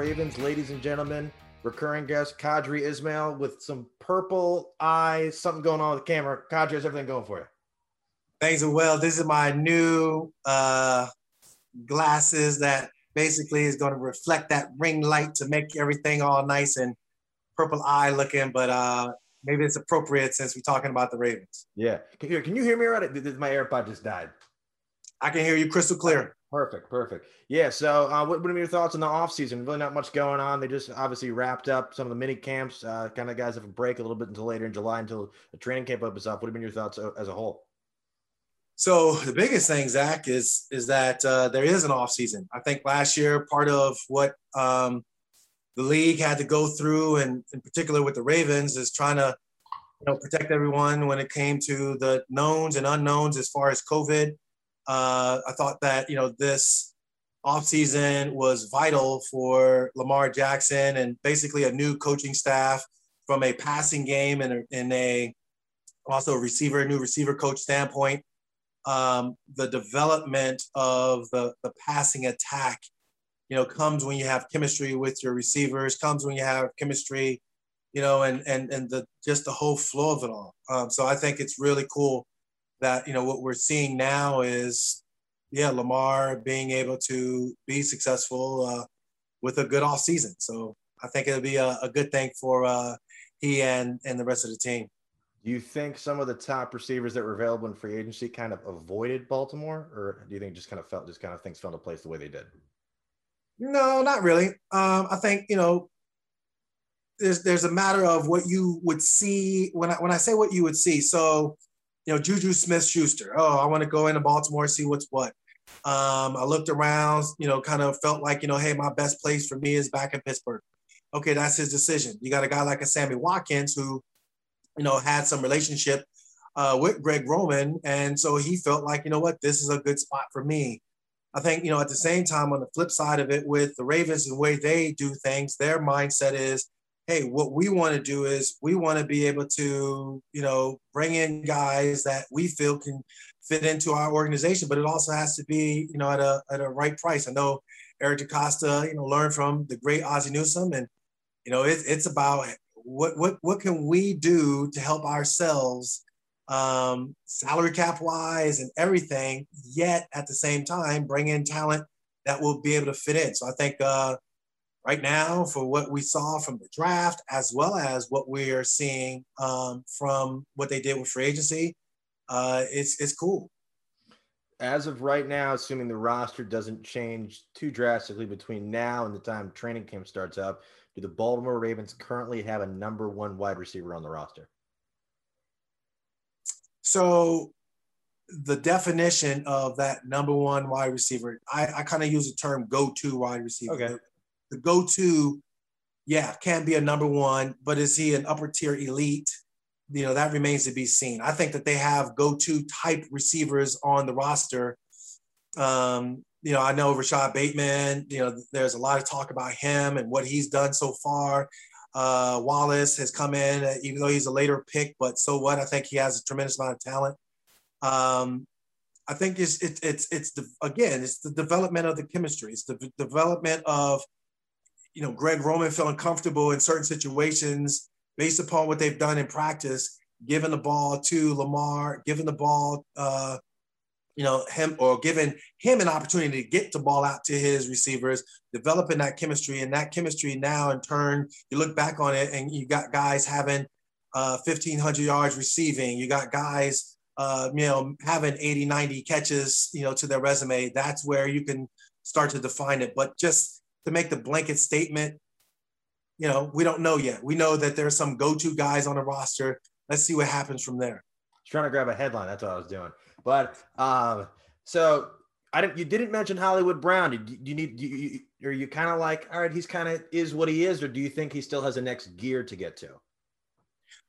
Ravens. Ladies and gentlemen, recurring guest Qadry Ismail with some purple eyes, something going on with the camera. Qadry, how's everything going for you? Things are well. This is my new uh, glasses that basically is going to reflect that ring light to make everything all nice and purple eye looking. But uh, maybe it's appropriate since we're talking about the Ravens. Yeah. Can you, can you hear me right? My AirPod just died. I can hear you crystal clear. Perfect, perfect. Yeah. So, uh, what, what are your thoughts on the offseason? Really, not much going on. They just obviously wrapped up some of the mini camps. Uh, kind of guys have a break a little bit until later in July until the training camp opens up. What have been your thoughts as a whole? So the biggest thing, Zach, is is that uh, there is an off season. I think last year, part of what um, the league had to go through, and in particular with the Ravens, is trying to you know protect everyone when it came to the knowns and unknowns as far as COVID. Uh, I thought that you know this offseason was vital for Lamar Jackson and basically a new coaching staff from a passing game and in a also a receiver, new receiver coach standpoint. Um, the development of the, the passing attack, you know, comes when you have chemistry with your receivers, comes when you have chemistry, you know, and and and the just the whole flow of it all. Um, so I think it's really cool that you know what we're seeing now is yeah lamar being able to be successful uh, with a good off season. So i think it'll be a, a good thing for uh, he and and the rest of the team. Do you think some of the top receivers that were available in free agency kind of avoided baltimore or do you think just kind of felt just kind of things fell into place the way they did? No not really. Um, i think you know there's there's a matter of what you would see when I when I say what you would see. So you know, Juju Smith Schuster. Oh, I want to go into Baltimore, see what's what. Um, I looked around, you know, kind of felt like, you know, hey, my best place for me is back in Pittsburgh. Okay, that's his decision. You got a guy like a Sammy Watkins who, you know, had some relationship uh, with Greg Roman. And so he felt like, you know what, this is a good spot for me. I think, you know, at the same time, on the flip side of it, with the Ravens and the way they do things, their mindset is, hey, what we want to do is we want to be able to, you know, bring in guys that we feel can fit into our organization, but it also has to be, you know, at a at a right price. I know Eric DeCosta, you know, learned from the great Ozzie Newsome, and you know, it, it's about what what what can we do to help ourselves, um, salary cap wise and everything, yet at the same time bring in talent that will be able to fit in. So I think. Uh, right now for what we saw from the draft, as well as what we are seeing um, from what they did with free agency, uh, it's it's cool. As of right now, assuming the roster doesn't change too drastically between now and the time training camp starts up, do the Baltimore Ravens currently have a number one wide receiver on the roster? So the definition of that number one wide receiver, I, I kind of use the term go-to wide receiver. Okay the go-to, yeah, can be a number one, but is he an upper tier elite? You know, that remains to be seen. I think that they have go-to type receivers on the roster. Um, you know, I know Rashod Bateman, you know, there's a lot of talk about him and what he's done so far. Uh, Wallace has come in, uh, even though he's a later pick, but so what? I think he has a tremendous amount of talent. Um, I think it's it, it's it's the again it's the development of the chemistry. It's the development of you know, Greg Roman feeling comfortable in certain situations based upon what they've done in practice, giving the ball to Lamar, giving the ball, uh, you know, him or giving him an opportunity to get the ball out to his receivers, developing that chemistry. And that chemistry now, in turn, you look back on it and you got guys having uh, 1,500 yards receiving. You got guys, uh, you know, having 80, 90 catches, you know, to their resume. That's where you can start to define it. But just to make the blanket statement. You know, we don't know yet. We know that there's some go-to guys on the roster. Let's see what happens from there. Trying to grab a headline. That's what I was doing. But um, so I didn't. You didn't mention Hollywood Brown. Do you need? You, are you kind of like, all right, he's kind of is what he is, or do you think he still has a next gear to get to?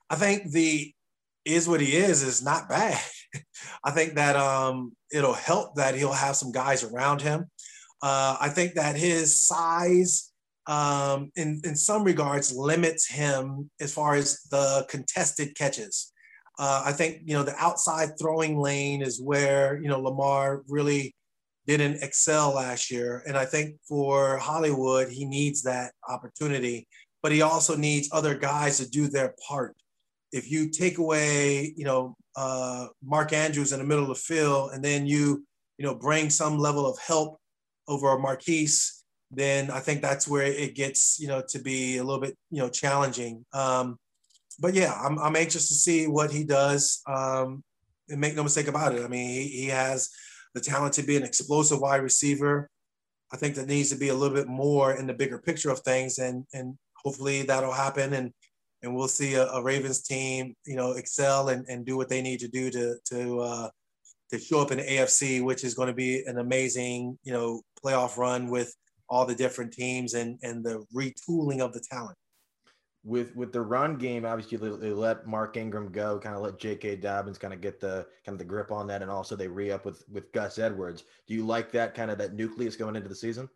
I think the is what he is is not bad. I think that um, it'll help that he'll have some guys around him. Uh, I think that his size, um, in, in some regards, limits him as far as the contested catches. Uh, I think, you know, the outside throwing lane is where, you know, Lamar really didn't excel last year. And I think for Hollywood, he needs that opportunity, but he also needs other guys to do their part. If you take away, you know, uh, Mark Andrews in the middle of the field, and then you, you know, bring some level of help over a Marquise, then I think that's where it gets, you know, to be a little bit, you know, challenging. Um, but yeah, I'm, I'm anxious to see what he does. Um, and make no mistake about it. I mean, he, he has the talent to be an explosive wide receiver. I think that needs to be a little bit more in the bigger picture of things, and and hopefully that'll happen, and and we'll see a, a Ravens team, you know, excel and, and do what they need to do to to uh, to show up in the AFC, which is going to be an amazing, you know, playoff run with all the different teams and and the retooling of the talent with with the run game, obviously they let Mark Ingram go, kind of let J.K. Dobbins kind of get the kind of the grip on that, and also they re up with with Gus Edwards. Do you like that kind of that nucleus going into the season?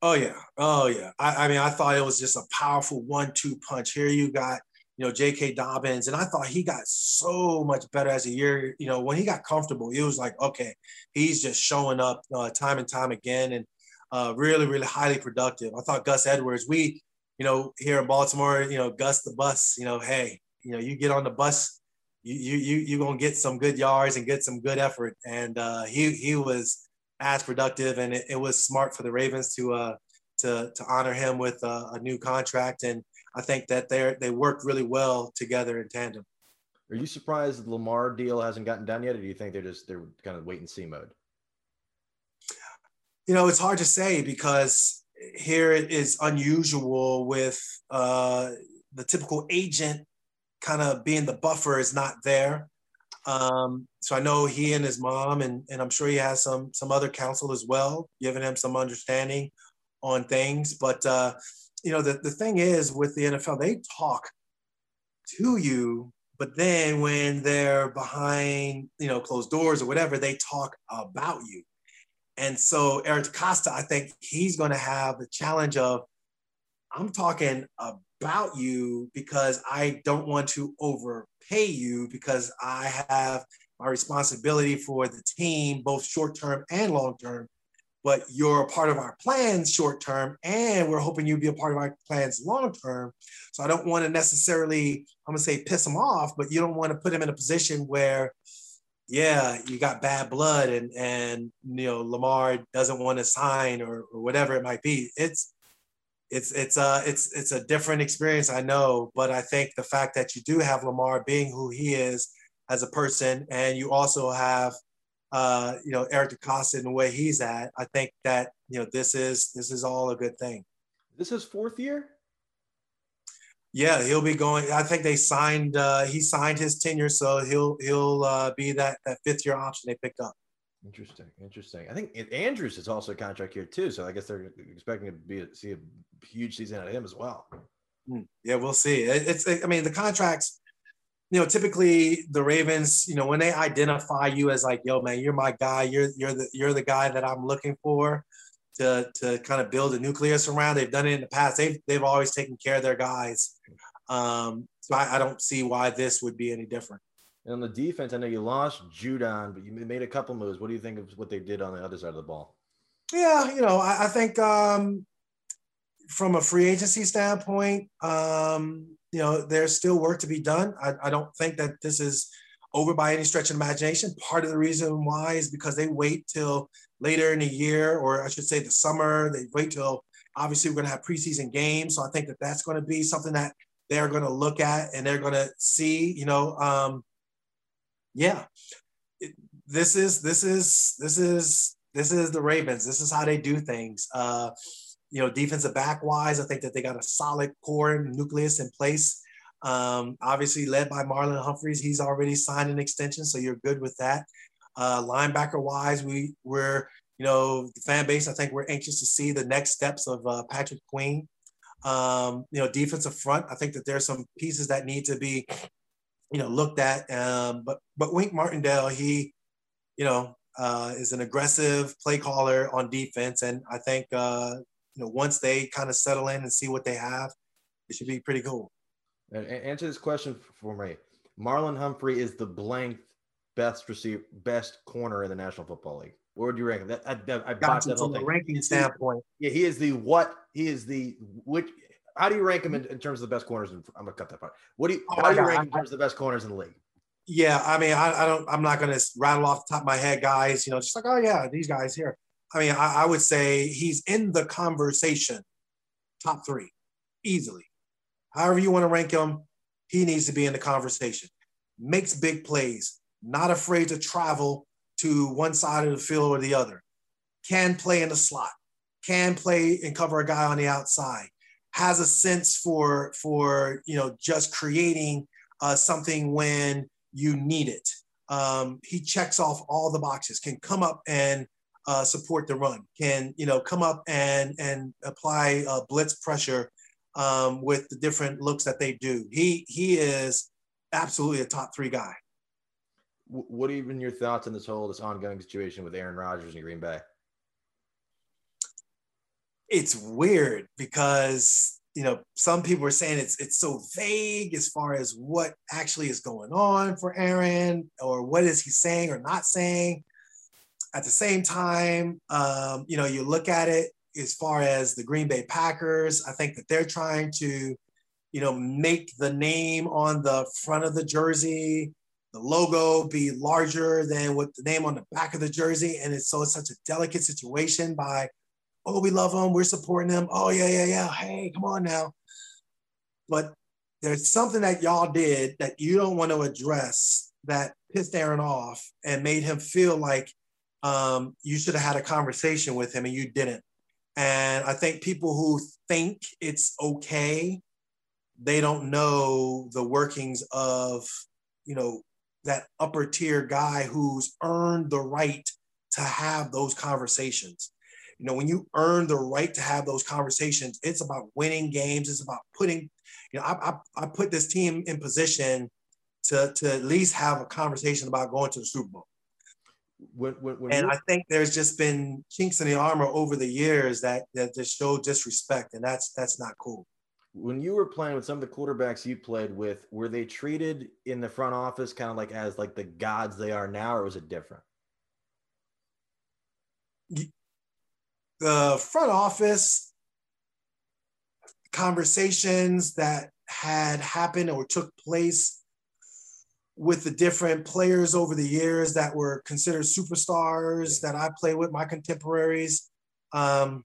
Oh yeah, oh yeah. I, I mean, I thought it was just a powerful one-two punch. Here you got you know J.K. Dobbins, and I thought he got so much better as a year. You know, when he got comfortable, it was like okay, he's just showing up uh, time and time again, and uh, really, really highly productive. I thought Gus Edwards, we you know, here in Baltimore, you know, Gus the bus, you know, hey, you know, you get on the bus, you you you you're gonna get some good yards and get some good effort. And uh, he he was as productive, and it, it was smart for the Ravens to uh to to honor him with a, a new contract. And I think that they they worked really well together in tandem. Are you surprised the Lamar deal hasn't gotten done yet, or do you think they're just they're kind of wait and see mode? You know, it's hard to say because here it is unusual with uh, the typical agent kind of being the buffer is not there. Um, so I know he and his mom, and, and I'm sure he has some some other counsel as well, giving him some understanding on things. But uh, you know, the, the thing is with the NFL, they talk to you, but then when they're behind, you know, closed doors or whatever, they talk about you. And so Eric DeCosta, I think he's going to have the challenge of I'm talking about you because I don't want to overpay you because I have my responsibility for the team, both short term and long term. But you're a part of our plans short term, and we're hoping you be a part of our plans long term. So I don't want to necessarily, I'm gonna say piss them off, but you don't want to put them in a position where yeah, you got bad blood and and you know Lamar doesn't want to sign or, or whatever it might be. It's it's it's a it's it's a different experience, I know, but I think the fact that you do have Lamar being who he is as a person, and you also have uh, you know Eric DeCosta and the way he's at, I think that you know this is this is all a good thing. This is fourth year. Yeah, he'll be going. I think they signed. Uh, he signed his tenure, so he'll he'll uh, be that that fifth year option they picked up. Interesting, interesting. I think Andrews is also a contract here too, so I guess they're expecting to be see a huge season out of him as well. Hmm. Yeah, we'll see. It's. I mean, the contracts. You know, typically the Ravens. You know, when they identify you as like, "Yo, man, you're my guy. You're you're the you're the guy that I'm looking for." to, to kind of build a nucleus around. They've done it in the past. They've, they've always taken care of their guys. Um, so I, I, don't see why this would be any different. And on the defense, I know you lost Judon, but you made a couple moves. What do you think of what they did on the other side of the ball? Yeah, you know, I, I think um, from a free agency standpoint, um, you know, there's still work to be done. I, I don't think that this is over by any stretch of imagination. Part of the reason why is because they wait till later in the year, or I should say the summer. They wait till obviously we're going to have preseason games. So I think that that's going to be something that they're going to look at and they're going to see, you know, um, yeah, this is, this is, this is, this is the Ravens. This is how they do things. Uh, you know, defensive back wise, I think that they got a solid core nucleus in place. Um, obviously led by Marlon Humphreys. He's already signed an extension, so you're good with that. Uh, linebacker wise, we we're you know the fan base. I think we're anxious to see the next steps of uh, Patrick Queen. Um, you know, defensive front. I think that there's some pieces that need to be you know looked at. Um, but but Wink Martindale, he you know uh, is an aggressive play caller on defense, and I think uh, you know once they kind of settle in and see what they have, it should be pretty cool. And answer this question for me. Marlon Humphrey is the blank best receiver, best corner in the National Football League. Where would you rank him? That, I, I, I got you from a ranking standpoint. Yeah, he is the what? He is the which? How do you rank him in, in terms of the best corners? In, I'm gonna cut that part. What do you? Oh, how do you rank in terms of the best corners in the league? Yeah, I mean, I, I don't. I'm not gonna rattle off the top of my head, guys. You know, just like, oh yeah, these guys here. I mean, I, I would say he's in the conversation, top three, easily. However you want to rank him, he needs to be in the conversation. Makes big plays, not afraid to travel to one side of the field or the other. Can play in the slot, can play and cover a guy on the outside. Has a sense for for you know just creating uh, something when you need it. Um, he checks off all the boxes. Can come up and uh, support the run. Can you know come up and and apply uh, blitz pressure um, with the different looks that they do. He he is absolutely a top three guy. What are even your thoughts on this whole this ongoing situation with Aaron Rodgers and Green Bay? It's weird because you know some people are saying it's it's so vague as far as what actually is going on for Aaron or what is he saying or not saying. At the same time, um, you know, you look at it as far as the Green Bay Packers. I think that they're trying to, you know, make the name on the front of the jersey the logo be larger than what the name on the back of the jersey. And it's so it's such a delicate situation by, oh, we love them, we're supporting them. Oh, yeah, yeah, yeah. Hey, come on now. But there's something that y'all did that you don't want to address that pissed Aaron off and made him feel like um, you should have had a conversation with him and you didn't. And I think people who think it's okay, they don't know the workings of, you know, that upper tier guy who's earned the right to have those conversations. You know, when you earn the right to have those conversations, it's about winning games. It's about putting, you know, I, I, I put this team in position to, to at least have a conversation about going to the Super Bowl. When, when, when and I think there's just been chinks in the armor over the years that that just show disrespect, and that's that's not cool when you were playing with some of the quarterbacks you played with, were they treated in the front office kind of like as like the gods they are now, or was it different? The front office conversations that had happened or took place with the different players over the years that were considered superstars that I played with, my contemporaries. Um,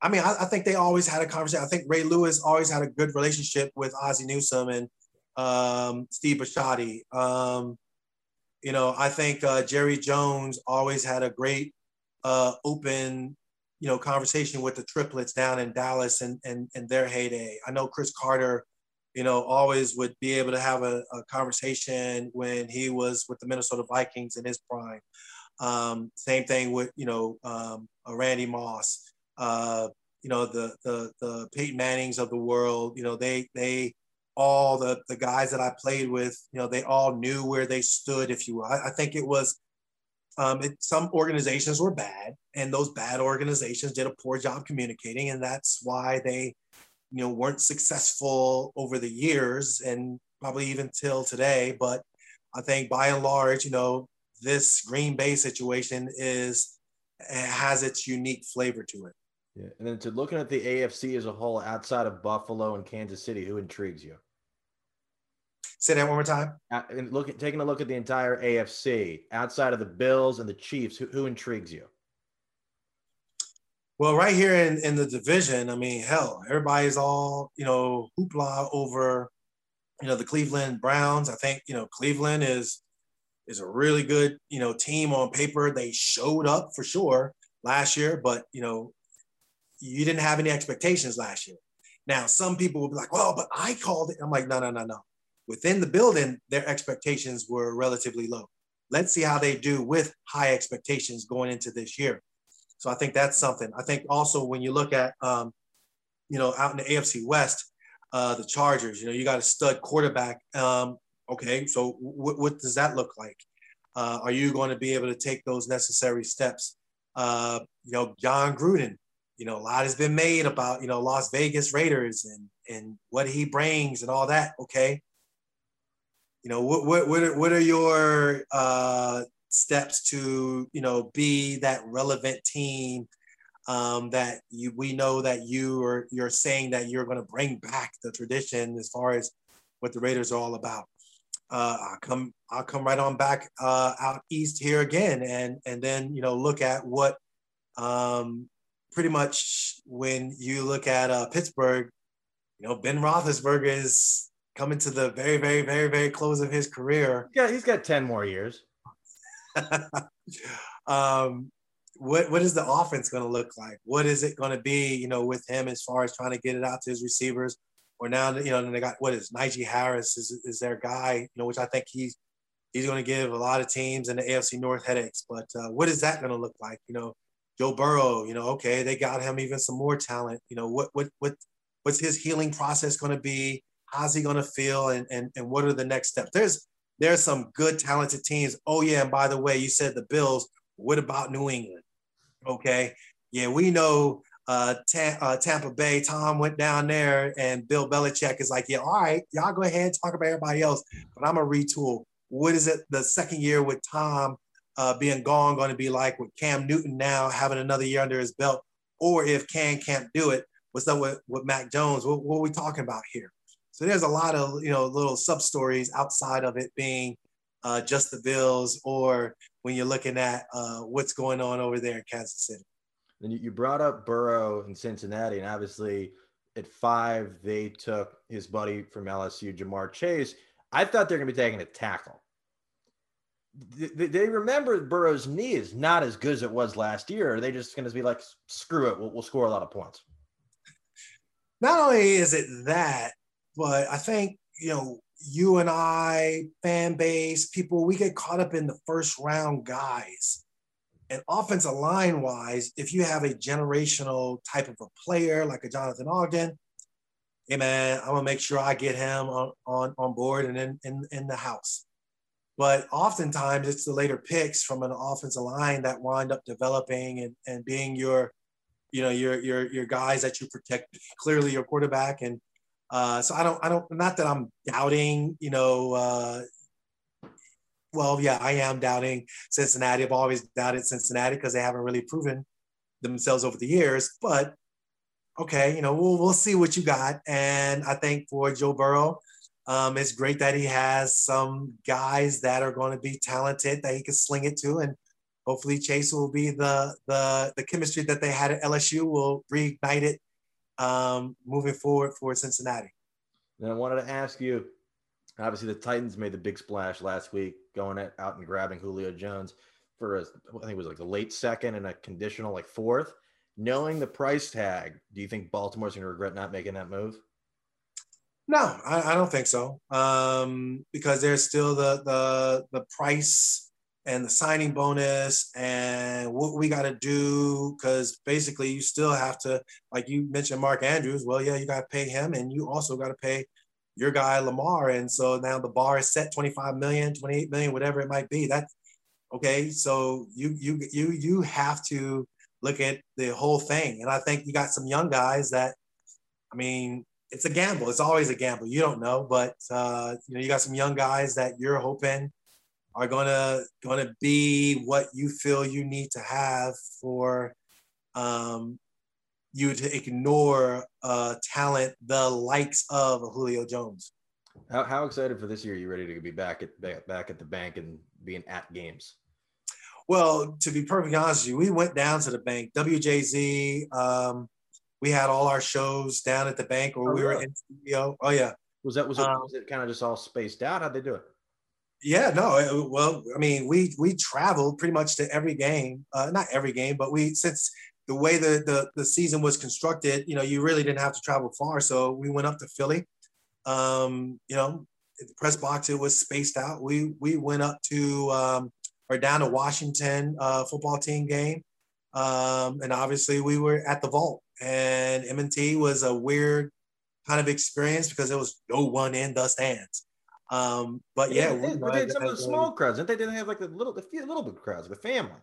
I mean, I, I, think they always had a conversation. I think Ray Lewis always had a good relationship with Ozzie Newsome and um, Steve Bisciotti. Um, you know, I think uh, Jerry Jones always had a great uh, open, you know, conversation with the triplets down in Dallas and, and, and their heyday. I know Cris Carter, you know, always would be able to have a, a conversation when he was with the Minnesota Vikings in his prime. Um, same thing with, you know, um, Randy Moss uh, you know, the the the Peyton Mannings of the world. You know, they they all the the guys that I played with. You know, they all knew where they stood. If you will, I, I think it was. Um, it, some organizations were bad, and those bad organizations did a poor job communicating, and that's why they, you know, weren't successful over the years, and probably even till today. But I think by and large, you know, this Green Bay situation is has its unique flavor to it. Yeah, and then to looking at the AFC as a whole, outside of Buffalo and Kansas City, who intrigues you? Say that one more time. Uh, and look, taking a look at the entire AFC, outside of the Bills and the Chiefs, who, who intrigues you? Well, right here in, in the division, I mean, hell, everybody's all you know hoopla over, you know, the Cleveland Browns. I think you know Cleveland is is a really good you know team on paper. They showed up for sure last year, but you know you didn't have any expectations last year. Now, some people will be like, well, but I called it. I'm like, no, no, no, no. Within the building, their expectations were relatively low. Let's see how they do with high expectations going into this year. So I think that's something. I think also when you look at, um, you know, out in the AFC West, uh, the Chargers, you know, you got a stud quarterback. Um, okay, so w- what does that look like? Uh, are you going to be able to take those necessary steps? Uh, you know, Jon Gruden, you know, a lot has been made about, you know, Las Vegas Raiders and and what he brings and all that. Okay. You know, what what what are, what are your uh, steps to you know be that relevant team um, that you we know that you are you're saying that you're going to bring back the tradition as far as what the Raiders are all about. Uh, I'll come I'll come right on back uh, out east here again and and then you know look at what um, pretty much when you look at uh, Pittsburgh, you know Ben Roethlisberger is coming to the very very very very close of his career. Yeah, he's got ten more years. um, what what is the offense going to look like? What is it going to be? You know, with him as far as trying to get it out to his receivers, or now you know they got what is Najee Harris is is their guy? You know, which I think he's he's going to give a lot of teams in the AFC North headaches. But uh, what is that going to look like? You know, Joe Burrow. You know, okay, they got him even some more talent. You know, what what what what's his healing process going to be? How's he going to feel? And and and what are the next steps? There's there's some good talented teams. Oh yeah, and by the way, you said the Bills. What about New England? Okay. Yeah, we know uh, Ta- uh, Tampa Bay. Tom went down there, and Bill Belichick is like, "Yeah, all right, y'all go ahead and talk about everybody else, but I'm gonna retool." What is it? The second year with Tom uh, being gone, going to be like with Cam Newton now having another year under his belt, or if Cam can't do it, what's up with, with Mac Jones? What, what are we talking about here? So there's a lot of you know little sub stories outside of it being uh, just the Bills, or when you're looking at uh, what's going on over there in Kansas City. Then you brought up Burrow in Cincinnati, and obviously at five they took his buddy from LSU, Ja'Marr Chase. I thought they're going to be taking a tackle. They remember Burrow's knee is not as good as it was last year. Are they just going to be like, screw it, we'll, we'll score a lot of points? Not only is it that, but I think you know you and I, fan base, people, we get caught up in the first round guys. And offensive line wise, if you have a generational type of a player like a Jonathan Ogden, hey man, I'm gonna make sure I get him on, on, on board and in, in, in the house. But oftentimes it's the later picks from an offensive line that wind up developing and, and being your, you know, your your your guys that you protect, clearly your quarterback and uh, so I don't, I don't, not that I'm doubting, you know, uh, well, yeah, I am doubting Cincinnati. I've always doubted Cincinnati because they haven't really proven themselves over the years. But okay, you know, we'll we'll see what you got. And I think for Joe Burrow, um, it's great that he has some guys that are going to be talented that he can sling it to, and hopefully Chase will be the the the chemistry that they had at LSU will reignite it um, moving forward for Cincinnati. And I wanted to ask you obviously, the Titans made the big splash last week going out and grabbing Julio Jones for a, I think it was like a late second and a conditional like fourth. Knowing the price tag, do you think Baltimore's going to regret not making that move? No, I, I don't think so. Um, because there's still the the the price and the signing bonus and what we got to do because basically you still have to like you mentioned mark andrews well yeah you got to pay him and you also got to pay your guy lamar. And so now the bar is set 25 million 28 million whatever it might be. That's okay so you you you you have to look at the whole thing. And i think you got some young guys that i mean it's a gamble. It's always a gamble. You don't know but uh, you know you got some young guys that you're hoping are gonna gonna be what you feel you need to have for um, you to ignore uh, talent the likes of Julio Jones. How, how excited for this year? Are you ready to be back at back, back at the bank and being at games? Well, to be perfectly honest with you, we went down to the bank. WJZ, um, we had all our shows down at the bank, or oh, we really? were in studio. Oh yeah. Was that was it, um, was it kind of just all spaced out? How'd they do it? Yeah, no. Well, I mean, we we traveled pretty much to every game. Uh, not every game, but we since the way the, the the season was constructed, you know, you really didn't have to travel far. So we went up to Philly. Um, you know, the press box it was spaced out. We we went up to um, or down to Washington uh, football team game, um, and obviously we were at the vault. And M&T was a weird kind of experience because there was no one in the stands. Um, but yeah, yeah they, they had some of the small crowds, and they didn't have like the little, the few little bit crowds, the family.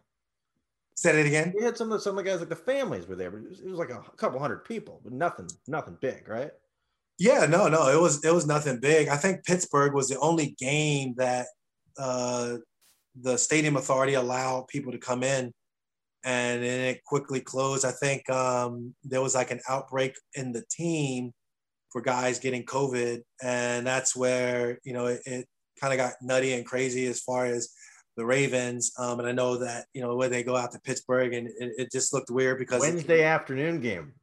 Said it again. We had some of the, some of the guys like the families were there, but it was, it was like a couple hundred people, but nothing, nothing big, right? Yeah, no, no, it was it was nothing big. I think Pittsburgh was the only game that uh, the stadium authority allowed people to come in and then it quickly closed. I think um, there was like an outbreak in the team for guys getting COVID, and that's where you know it, it kind of got nutty and crazy as far as the Ravens. Um, and I know that you know when they go out to Pittsburgh, and it, it just looked weird because Wednesday it, afternoon game.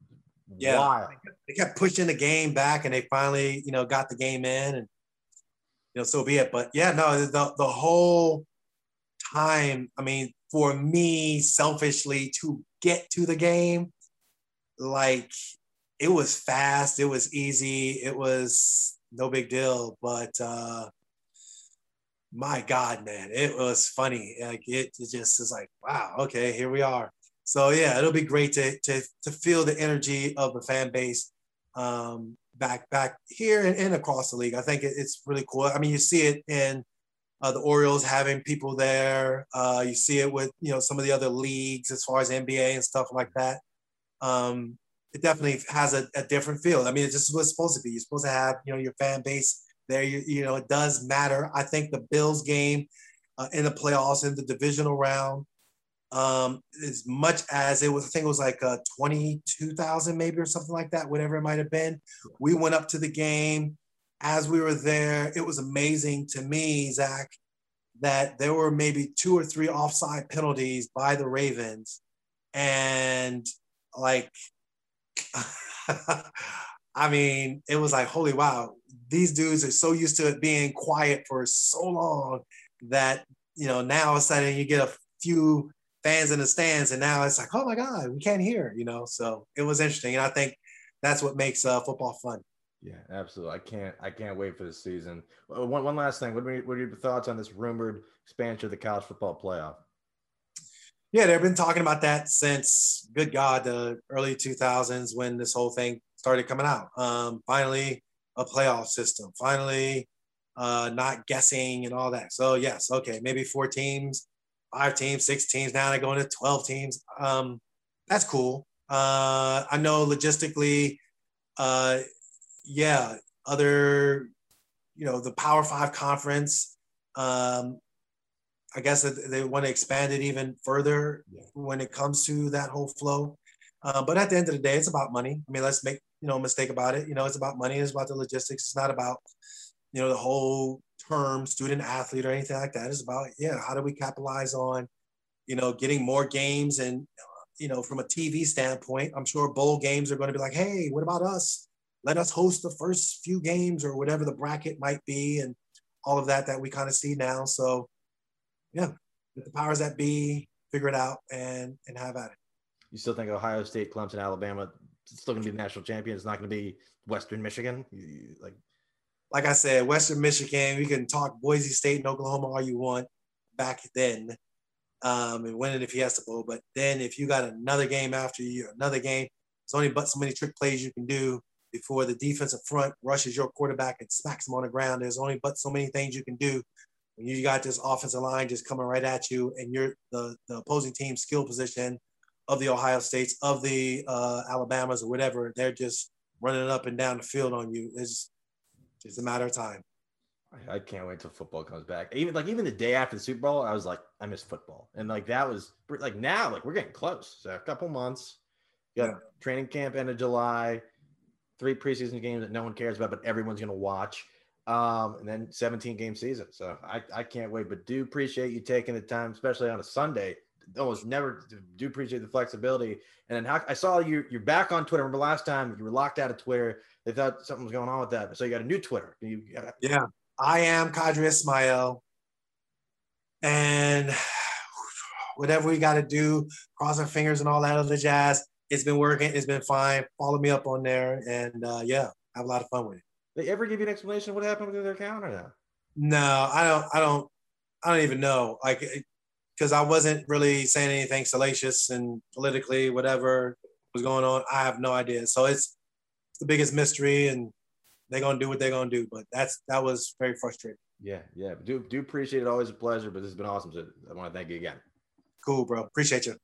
Yeah, Wild. they kept pushing the game back, and they finally you know got the game in, and you know so be it. But yeah, no, the the whole time. I mean, for me, selfishly, to get to the game, like it was fast, it was easy, it was no big deal. But uh, my God, man, it was funny. Like it, it just is like, wow, okay, here we are. So yeah, it'll be great to to to feel the energy of the fan base um, back back here and, and across the league. I think it, it's really cool. I mean, you see it in uh, the Orioles having people there. Uh, you see it with you know some of the other leagues as far as NBA and stuff like that. Um, it definitely has a, a, different feel. I mean, it's just what it's supposed to be. You're supposed to have you know your fan base there. You, you know, it does matter. I think the Bills game uh, in the playoffs in the divisional round, um, as much as it was, I think it was like uh, 22,000 maybe or something like that, whatever it might have been. We went up to the game as we were there, it was amazing to me, Zach, that there were maybe two or three offside penalties by the Ravens. And like, I mean, it was like, holy wow, these dudes are so used to it being quiet for so long that, you know, now all of a sudden you get a few fans in the stands and now it's like, oh my God, we can't hear, you know? So it was interesting. And I think that's what makes uh, football fun. Yeah, absolutely. I can't. I can't wait for the season. Uh, one, one last thing. What are, what are your thoughts on this rumored expansion of the college football playoff? Yeah, they've been talking about that since, good God, the early 2000s when this whole thing started coming out. Um, finally, a playoff system. Finally, uh, not guessing and all that. So yes, okay, maybe four teams, five teams, six teams. Now they're going to 12 teams. Um, that's cool. Uh, I know logistically, uh, yeah, other, you know, the Power Five conference. Um, I guess they want to expand it even further yeah. when it comes to that whole flow. Uh, but at the end of the day, it's about money. I mean, let's make you know mistake about it. You know, it's about money. It's about the logistics. It's not about you know the whole term student athlete or anything like that. It's about yeah, how do we capitalize on you know getting more games and you know from a TV standpoint, I'm sure bowl games are going to be like, hey, what about us? let us host the first few games or whatever the bracket might be and all of that that we kind of see now. So yeah, the powers that be figure it out and and have at it. You still think Ohio State, Clemson, Alabama still going to be the national champion? It's not going to be Western Michigan, like. Like I said, Western Michigan. We can talk Boise State and Oklahoma all you want back then, um, and win it if he has to bowl. But then, if you got another game after you, another game, it's only but so many trick plays you can do before the defensive front rushes your quarterback and smacks him on the ground. There's only but so many things you can do you got this offensive line just coming right at you, and you're the, the opposing team skill position of the Ohio States, of the uh, Alabamas, or whatever. They're just running up and down the field on you. It's just a matter of time. I can't wait till football comes back. Even like even the day after the Super Bowl, I was like, I miss football, and like that was like now, like we're getting close. So a couple months. got yeah. training camp end of July three preseason games that no one cares about, but everyone's going to watch. Um, and then 17 game season. So I, I can't wait, but do appreciate you taking the time, especially on a Sunday. Almost never do appreciate the flexibility. And then how, I saw you, you're back on Twitter. Remember last time you were locked out of Twitter. They thought something was going on with that. So you got a new Twitter. You got yeah, I am Qadry Ismail. And whatever we got to do, cross our fingers and all that other jazz it's been working. It's been fine. Follow me up on there, and uh, yeah, have a lot of fun with it. They ever give you an explanation what happened with their account or no? No, I don't. I don't. I don't even know. Like, because I wasn't really saying anything salacious and politically, whatever was going on. I have no idea. So it's, it's the biggest mystery, and they're gonna do what they're gonna do. But that's that was very frustrating. Yeah, yeah. Do do appreciate it. Always a pleasure. But this has been awesome. So I want to thank you again. Cool, bro. Appreciate you.